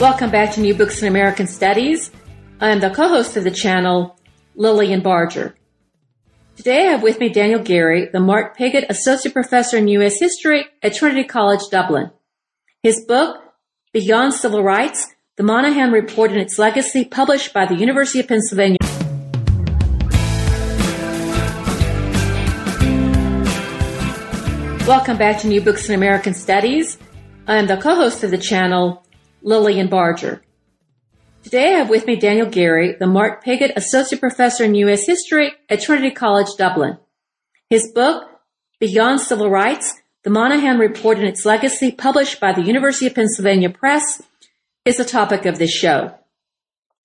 Welcome back to New Books in American Studies. I am the co-host of the channel, Lillian Barger. Today I have with me Daniel Geary, the Mark Pigott Associate Professor in U.S. History at Trinity College, Dublin. His book, Beyond Civil Rights, The Moynihan Report and Its Legacy, published by the University of Pennsylvania. Welcome back to New Books in American Studies. I am the co-host of the channel, Lillian Barger. Today I have with me Daniel Geary, the Mark Pigott Associate Professor in U.S. History at Trinity College, Dublin. His book, Beyond Civil Rights, The Moynihan Report and Its Legacy, published by the University of Pennsylvania Press, is the topic of this show.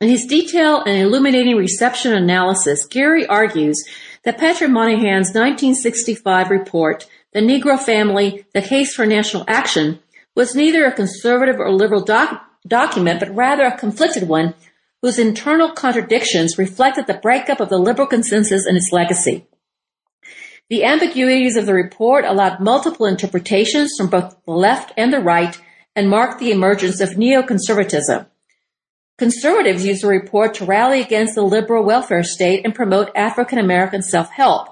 In his detailed and illuminating reception analysis, Geary argues that Patrick Moynihan's 1965 report, The Negro Family, The Case for National Action, was neither a conservative or liberal doc- document, but rather a conflicted one whose internal contradictions reflected the breakup of the liberal consensus and its legacy. The ambiguities of the report allowed multiple interpretations from both the left and the right and marked the emergence of neoconservatism. Conservatives used the report to rally against the liberal welfare state and promote African American self-help.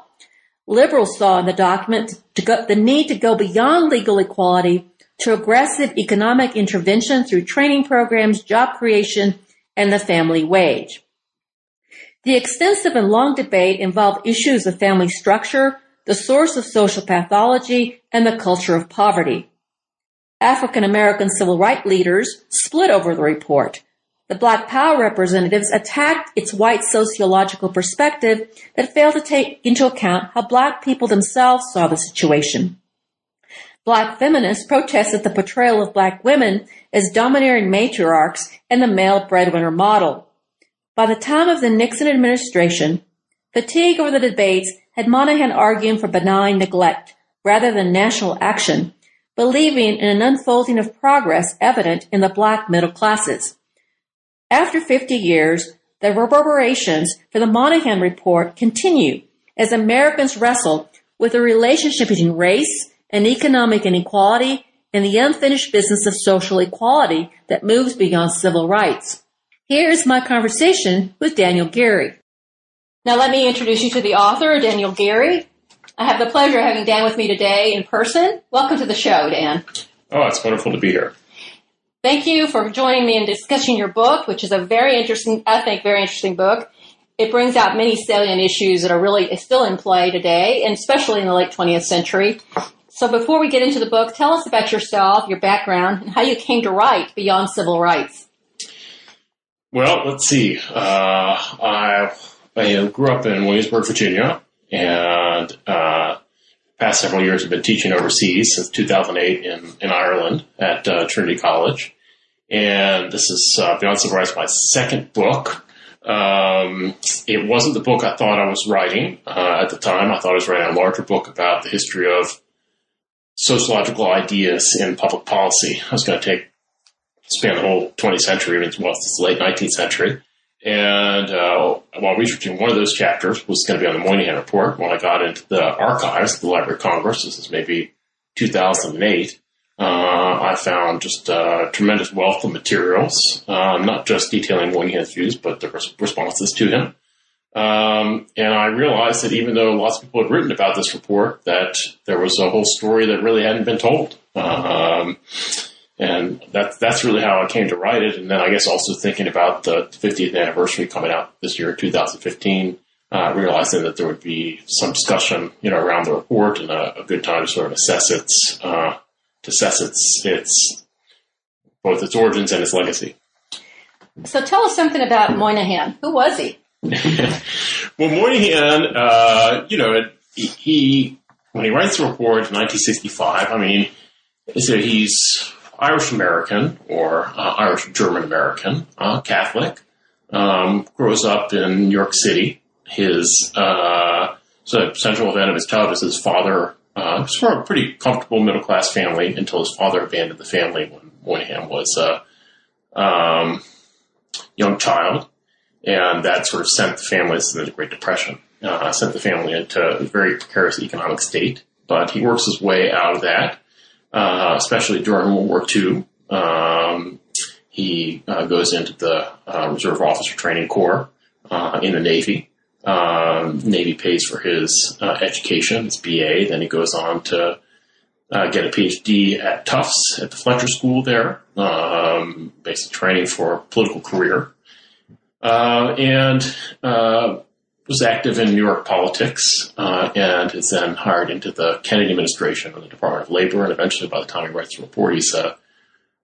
Liberals saw in the document the need to go beyond legal equality to aggressive economic intervention through training programs, job creation, and the family wage. The extensive and long debate involved issues of family structure, the source of social pathology, and the culture of poverty. African American civil rights leaders split over the report. The Black Power representatives attacked its white sociological perspective that failed to take into account how black people themselves saw the situation. Black feminists protested the portrayal of black women as domineering matriarchs and the male breadwinner model. By the time of the Nixon administration, fatigue over the debates had Moynihan arguing for benign neglect rather than national action, believing in an unfolding of progress evident in the black middle classes. After 50 years, the reverberations for the Moynihan Report continue as Americans wrestle with the relationship between race, and economic inequality and the unfinished business of social equality that moves beyond civil rights. Here's my conversation with Daniel Geary. Now let me introduce you to the author, Daniel Geary. I have the pleasure of having Dan with me today in person. Welcome to the show, Dan. Oh, it's wonderful to be here. Thank you for joining me in discussing your book, which is a very interesting, I think, very interesting book. It brings out many salient issues that are really still in play today, and especially in the late 20th century. So before we get into the book, tell us about yourself, your background, and how you came to write Beyond Civil Rights. Well, let's see. Uh, I, I grew up in Williamsburg, Virginia, and uh, past several years have been teaching overseas since 2008 in, in Ireland at uh, Trinity College. And this is uh, Beyond Civil Rights, my second book. Um, it wasn't the book I thought I was writing uh, at the time. I thought I was writing a larger book about the history of sociological ideas in public policy. I was going to take span the whole 20th century, even as well, it's the late 19th century. And uh, while researching one of those chapters was going to be on the Moynihan Report, when I got into the archives of the Library of Congress, this is maybe 2008, uh, I found just a uh, tremendous wealth of materials, uh, not just detailing Moynihan's views, but the responses to him. Um, and I realized that even though lots of people had written about this report, that there was a whole story that really hadn't been told. Um, and that, that's really how I came to write it. And then I guess also thinking about the 50th anniversary coming out this year, 2015, uh, realizing that there would be some discussion, you know, around the report and a, a good time to sort of assess its, uh, to assess its, its, both its origins and its legacy. So tell us something about Moynihan. Who was he? Well, Moynihan, uh, you know, he, when he writes the report in 1965, I mean, so he's Irish American or uh, Irish German American, uh, Catholic. Um, grows up in New York City. His uh, so central event of his childhood is his father. Uh, was from a pretty comfortable middle class family until his father abandoned the family when Moynihan was a um, young child, and that sort of sent the family into the Great Depression. Uh, sent the family into a very precarious economic state. But he works his way out of that uh, especially during World War II. Um, he uh, goes into the uh, Reserve Officer Training Corps uh, in the Navy. Um, Navy pays for his uh, education, his BA. Then he goes on to uh, get a PhD at Tufts at the Fletcher School there, um, basic training for a political career. And was active in New York politics uh, and is then hired into the Kennedy administration of the Department of Labor. And eventually, by the time he writes the report, he's uh,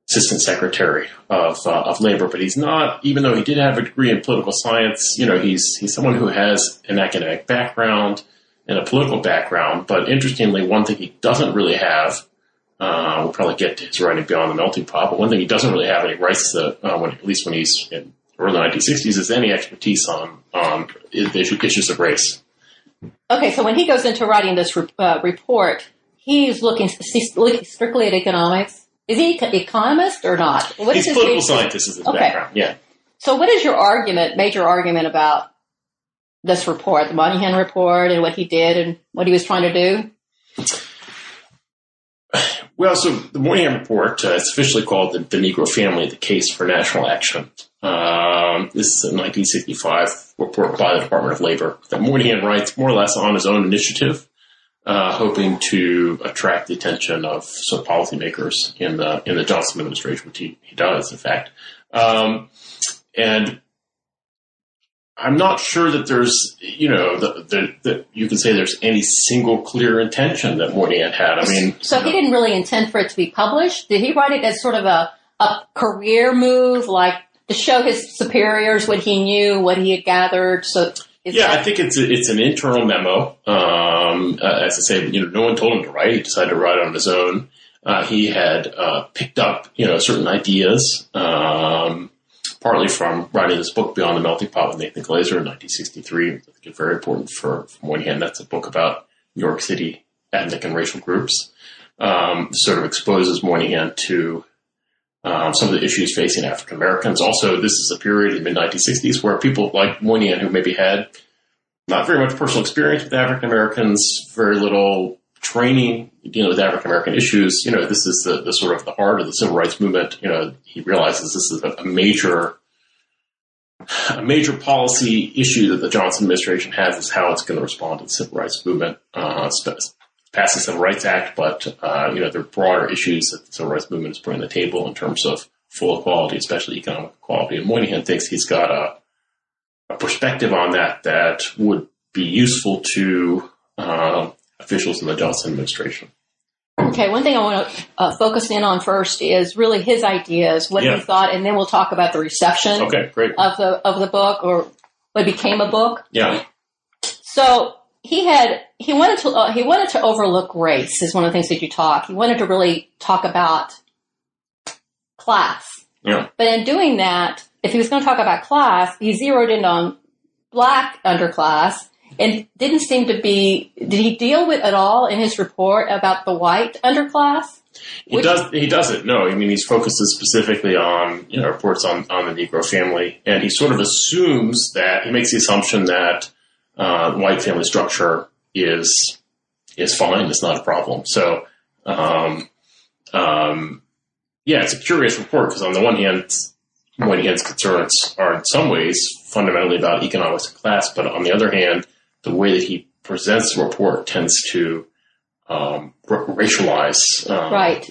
assistant secretary of uh, of labor. But he's not, even though he did have a degree in political science. You know, he's he's someone who has an academic background and a political background. But interestingly, one thing he doesn't really have. Uh, we'll probably get to his writing beyond the melting pot, but one thing he doesn't really have, and he writes the, uh, when, at least when he's in early 1960s, is any expertise on on the issues of race. Okay, so when he goes into writing this uh, report, he's looking, he's looking strictly at economics. Is he an economist or not? What he's political scientist is his okay. background. Yeah. So, what is your argument, major argument about this report, the Moynihan report, and what he did and what he was trying to do? Well, so the Moynihan report, uh, it's officially called the, the, Negro Family, the Case for National Action. Um, this is a 1965 report by the Department of Labor that Moynihan writes more or less on his own initiative, uh, hoping to attract the attention of some policymakers in the in the Johnson administration, which he, he does, in fact. Um, and I'm not sure that there's, you know, that you can say there's any single clear intention that Moynihan had. I mean, so he didn't really intend for it to be published. Did he write it as sort of a a career move, like to show his superiors what he knew, what he had gathered? So yeah, that- I think it's a, it's an internal memo. Um, uh, as I say, you know, no one told him to write. He decided to write on his own. Uh, he had uh, picked up, you know, certain ideas. Um, partly from writing this book, Beyond the Melting Pot with Nathan Glazer in 1963. I think it's very important for, from one hand, that's a book about New York City ethnic and racial groups. Um, sort of exposes Moynihan to um, some of the issues facing African Americans. Also, this is a period in the mid 1960s where people like Moynihan, who maybe had not very much personal experience with African Americans, very little training dealing with African American issues, you know, this is the, the sort of the heart of the civil rights movement. You know, he realizes this is a, a major a major policy issue that the Johnson administration has is how it's going to respond to the civil rights movement. Uh, pass the Civil Rights Act, but uh, you know there are broader issues that the civil rights movement is putting on the table in terms of full equality, especially economic equality. And Moynihan thinks he's got a, a perspective on that that would be useful to uh, officials in the Johnson administration. Okay, one thing I want to uh, focus in on first is really his ideas, what yeah. he thought, and then we'll talk about the reception. Okay, great. Of the of the book or what became a book. Yeah. So he had he wanted to uh, he wanted to overlook race is one of the things that you talk. He wanted to really talk about class. Yeah. But in doing that, if he was going to talk about class, he zeroed in on black underclass and didn't seem to be. Did he deal with at all in his report about the white underclass? He Which, does. He doesn't. No, I mean he's focuses specifically on you know reports on on the Negro family, and he sort of assumes that he makes the assumption that uh, white family structure is is fine. It's not a problem. So, um, um, yeah, it's a curious report because on the one hand, Moynihan's concerns are in some ways fundamentally about economics and class, but on the other hand, the way that he presents the report tends to um, racialize um, right